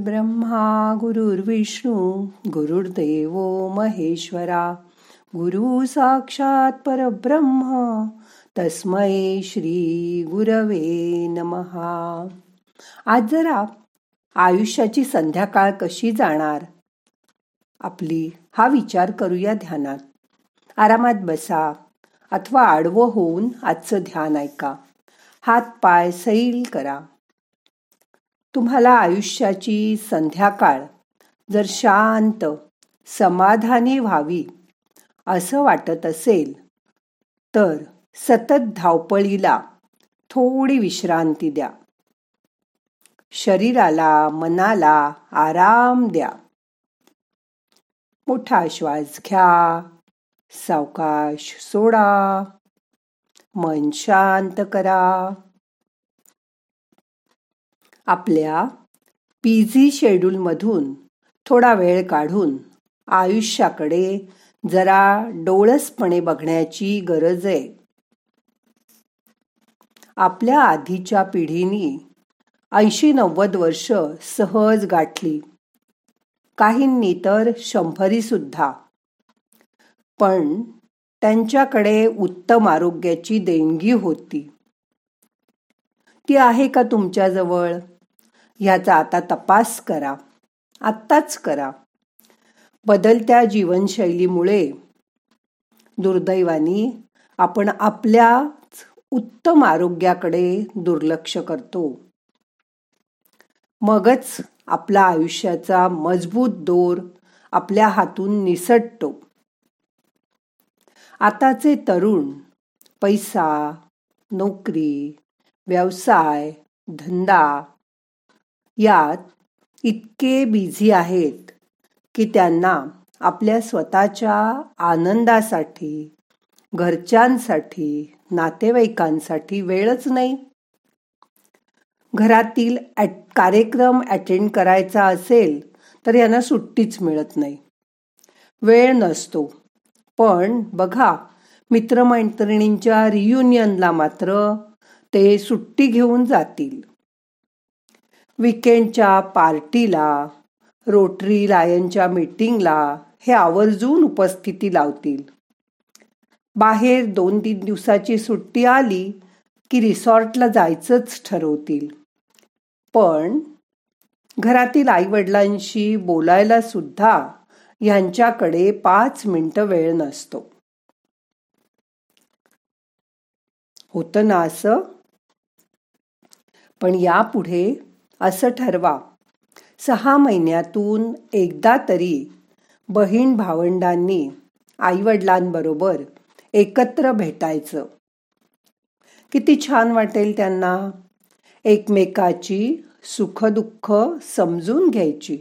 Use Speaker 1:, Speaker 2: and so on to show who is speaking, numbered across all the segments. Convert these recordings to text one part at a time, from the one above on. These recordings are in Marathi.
Speaker 1: ब्रह्मा गुरुर्विष्णू गुरुर्देव महेश्वरा गुरु साक्षात परब्रह्म तस्मै श्री गुरवे नमहा. आज जरा आयुष्याची संध्याकाळ कशी जाणार? आपली हा विचार करूया ध्यानात. आरामात बसा अथवा आडवं होऊन आजचं ध्यान ऐका. हात पाय सैल करा. तुम्हाला आयुष्याची संध्याकाळ जर शांत समाधानी व्हावी असं वाटत असेल तर सतत धावपळीला थोडी विश्रांती द्या. शरीराला मनाला आराम द्या. मोठा श्वास घ्या सावकाश सोडा मन शांत करा. आपल्या बिझी शेड्यूलमधून थोडा वेळ काढून आयुष्याकडे जरा डोळसपणे बघण्याची गरज आहे. आपल्या आधीच्या पिढीनी ऐंशी नव्वद वर्ष सहज गाठली. काहींनी तर शंभरी सुद्धा. पण त्यांच्याकडे उत्तम आरोग्याची देणगी होती. ती आहे का तुमच्याजवळ? ह्याचा आता तपास करा. आत्ताच करा. बदलत्या जीवनशैलीमुळे दुर्दैवानी आपण आपल्या उत्तम आरोग्याकडे दुर्लक्ष करतो. मगच आपला आयुष्याचा मजबूत दोर आपल्या हातून निसटतो. आताचे तरुण पैसा नोकरी व्यवसाय धंदा यात इतके बिझी आहेत की त्यांना आपल्या स्वतःच्या आनंदासाठी घरच्यांसाठी नातेवाईकांसाठी वेळच नाही. घरातील ॲट कार्यक्रम अटेंड करायचा असेल तर यांना सुट्टीच मिळत नाही. वेळ नसतो. पण बघा मित्रमैत्रिणींच्या रियुनियनला मात्र ते सुट्टी घेऊन जातील. विकेंडच्या पार्टीला रोटरी लायनच्या मीटिंगला हे आवर्जून उपस्थिती लावतील. बाहेर दोन तीन दिवसाची सुट्टी आली की रिसॉर्टला जायचंच ठरवतील. पण घरातील आईवडिलांशी बोलायला सुद्धा यांच्याकडे पाच मिनिटं वेळ नसतो. होतं ना असं? पण यापुढे असं ठरवा. सहा महिन्यातून एकदा तरी बहीण भावंडांनी आईवडिलांबरोबर एकत्र भेटायचं. किती छान वाटेल त्यांना एकमेकाची सुखदुःख समजून घ्यायची.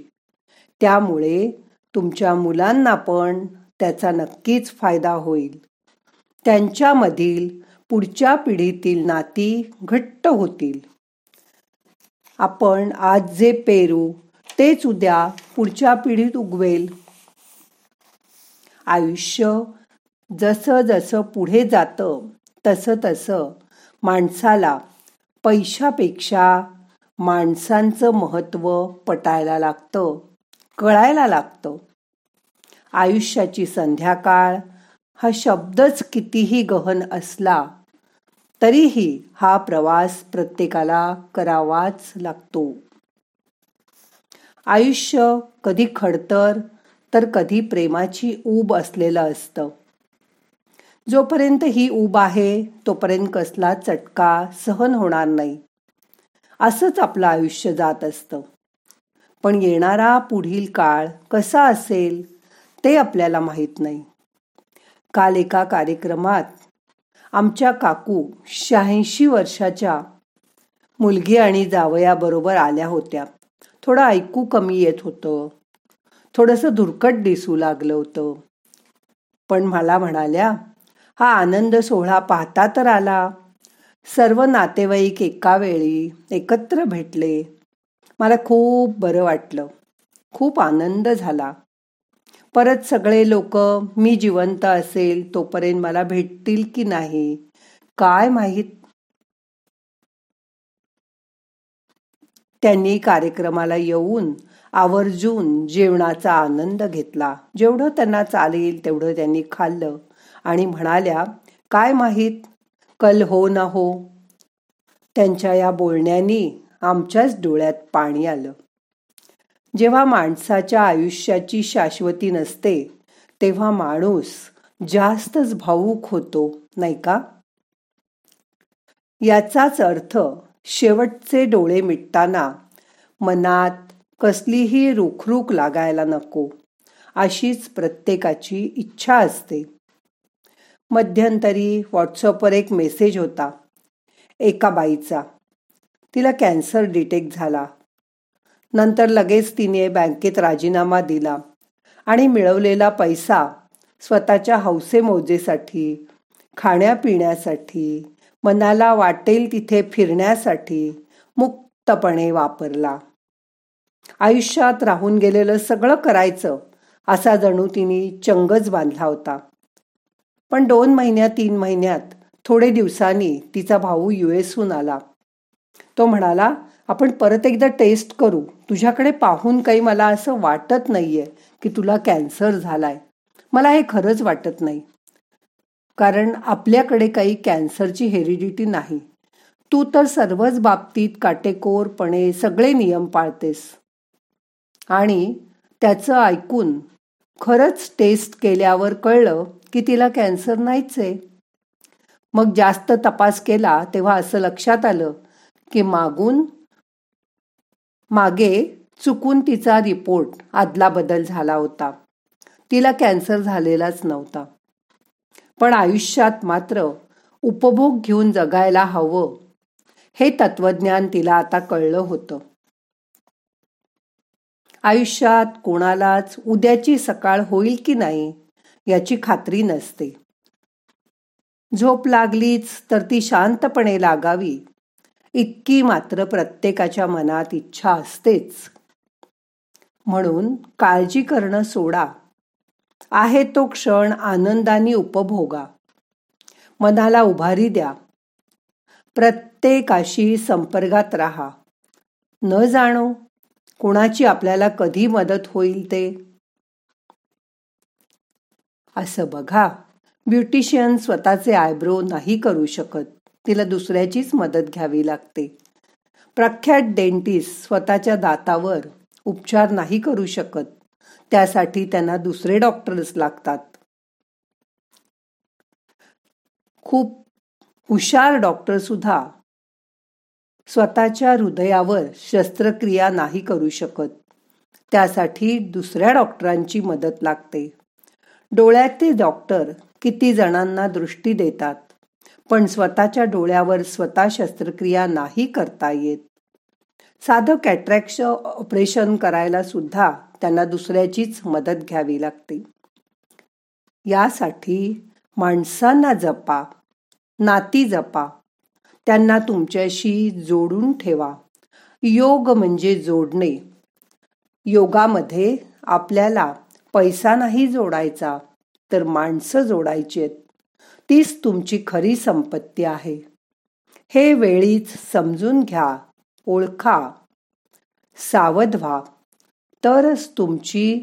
Speaker 1: त्यामुळे तुमच्या मुलांना पण त्याचा नक्कीच फायदा होईल. त्यांच्यामधील पुढच्या पिढीतील नाती घट्ट होतील. आपण आज जे पेरू तेच उद्या पुढच्या पिढीत उगवेल. आयुष्य जसं जसं पुढे जातं तसं तसं माणसाला पैशापेक्षा माणसांचं महत्त्व पटायला लागतं कळायला लागतं. आयुष्याची संध्याकाळ हा शब्दच कितीही गहन असला तरीही हा प्रवास प्रत्येकाला करावाच लागतो. आयुष्य कधी खडतर तर कधी प्रेमाची ऊब असलेलं असतं. जोपर्यंत ही ऊब आहे तोपर्यंत कसला चटका सहन होणार नाही. असंच आपलं आयुष्य जात असतं. पण येणारा पुढील काळ कसा असेल ते आपल्याला माहीत नाही. काल एका कार्यक्रमात आमच्या काकू शहाऐंशी वर्षाच्या मुलगी आणि जावयाबरोबर आल्या होत्या. थोडं ऐकू कमी येत होतं. थोडंसं धुरकट दिसू लागलं होतं. पण मला म्हणाल्या हा आनंद सोहळा पाहता तर आला. सर्व नातेवाईक एका वेळी एकत्र भेटले. मला खूप बरं वाटलं. खूप आनंद झाला. परत सगळे लोक मी जिवंत असेल तोपर्यंत मला भेटतील की नाही? काय माहीत? त्यांनी कार्यक्रमाला येऊन आवर्जून जेवणाचा आनंद घेतला. जेवढं त्यांना चालेल तेवढं त्यांनी खाल्लं. आणि म्हणाल्या काय माहीत? कल हो ना हो. त्यांच्या या बोलण्यानी आमच्याच डोळ्यात पाणी आलं. जेव्हा माणसाच्या आयुष्याची शाश्वती नसते तेव्हा माणूस जास्तच भावूक होतो नाही का? याचाच अर्थ शेवटचे डोळे मिटताना मनात कसलीही रुखरुख लागायला नको अशीच प्रत्येकाची इच्छा असते. मध्यंतरी व्हॉट्सअपवर एक मेसेज होता एका बाईचा. तिला कॅन्सर डिटेक्ट झाला. नंतर लगेच तिने बँकेत राजीनामा दिला आणि मिळवलेला पैसा स्वतःच्या हौसेमौजेसाठी खाण्यापिण्यासाठी मनाला वाटेल तिथे फिरण्यासाठी मुक्तपणे वापरला. आयुष्यात राहून गेलेलं सगळं करायचं असा जणू तिने चंगच बांधला होता. पण दोन महिन्यात तीन महिन्यात थोडे दिवसांनी तिचा भाऊ यू एसहून आला. तो म्हणाला आपण परत एकदा टेस्ट करू. तुझ्याकडे पाहून काही मला असं वाटत नाहीये की तुला कॅन्सर झालाय. मला हे खरंच वाटत नाही. कारण आपल्याकडे काही कॅन्सरची हेरिडिटी नाही. तू तर सर्वच बाबतीत काटेकोरपणे सगळे नियम पाळतेस. आणि त्याचं ऐकून खरंच टेस्ट केल्यावर कळलं की तिला कॅन्सर नाहीच आहे मग जास्त तपास केला तेव्हा असं लक्षात आलं की मागून मागे चुकून तिचा रिपोर्ट आदला बदल झाला होता. तिला कॅन्सर झालेलाच नव्हता. पण आयुष्यात मात्र उपभोग घेऊन जगायला हवं हे तत्वज्ञान तिला आता कळलं होतं. आयुष्यात कोणालाच उद्याची सकाळ होईल की नाही याची खात्री नसते. झोप लागलीच तर ती शांतपणे लागावी इतकी मात्र प्रत्येकाच्या मनात इच्छा असतेच. म्हणून काळजी करणं सोडा. आहे तो क्षण आनंदाने उपभोगा. मनाला उभारी द्या. प्रत्येकाशी संपर्कात राहा. न जाणो कुणाची आपल्याला कधी मदत होईल ते. असं बघा. ब्युटिशियन स्वतःचे आयब्रो नाही करू शकत. तिला दुसऱ्याचीच मदत घ्यावी लागते. प्रख्यात डेंटिस्ट स्वतःच्या दातावर उपचार नाही करू शकत. त्यासाठी त्यांना दुसरे डॉक्टर्स लागतात. खूप हुशार डॉक्टर सुद्धा स्वतःच्या हृदयावर शस्त्रक्रिया नाही करू शकत. त्यासाठी दुसऱ्या डॉक्टरांची मदत लागते. डोळ्याचे डॉक्टर किती जणांना दृष्टी देतात? पण स्वतःच्या डोळ्यावर स्वतः शस्त्रक्रिया नाही करता येत. साधं कॅट्रॅक्टचं ऑपरेशन करायला सुद्धा त्यांना दुसऱ्याचीच मदत घ्यावी लागते. यासाठी माणसांना जपा नाती जपा त्यांना तुमच्याशी जोडून ठेवा. योग म्हणजे जोडणे. योगामध्ये आपल्याला पैसा नाही जोडायचा तर माणसं जोडायची आहेत. तीच तुमची खरी संपत्ती आहे. हे वेळीच समजून घ्या ओळखा सावध व्हा. तरच तुमची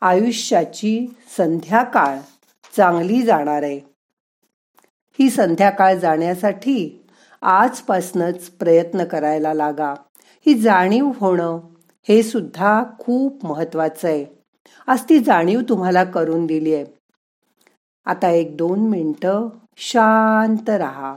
Speaker 1: आयुष्याची संध्याकाळ चांगली जाणार आहे. ही संध्याकाळ जाण्यासाठी आजपासूनच प्रयत्न करायला लागा. ही जाणीव होणं हे सुद्धा खूप महत्वाचं आहे. आज ती जाणीव तुम्हाला करून दिली आहे. आता एक दोन मिनटं शांत रहा.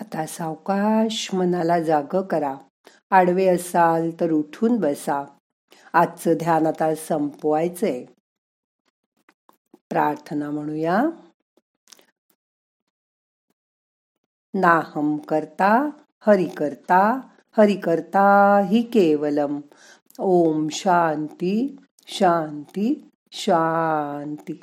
Speaker 1: आता सावकाश मनाला जाग करा. आडवे असाल तर उठून बसा. आजचं ध्यान आता संपवायचंय. प्रार्थना म्हणूया. नाहम करता हरि करता हरि करता हि केवलम. ओम शांती शांती शांती.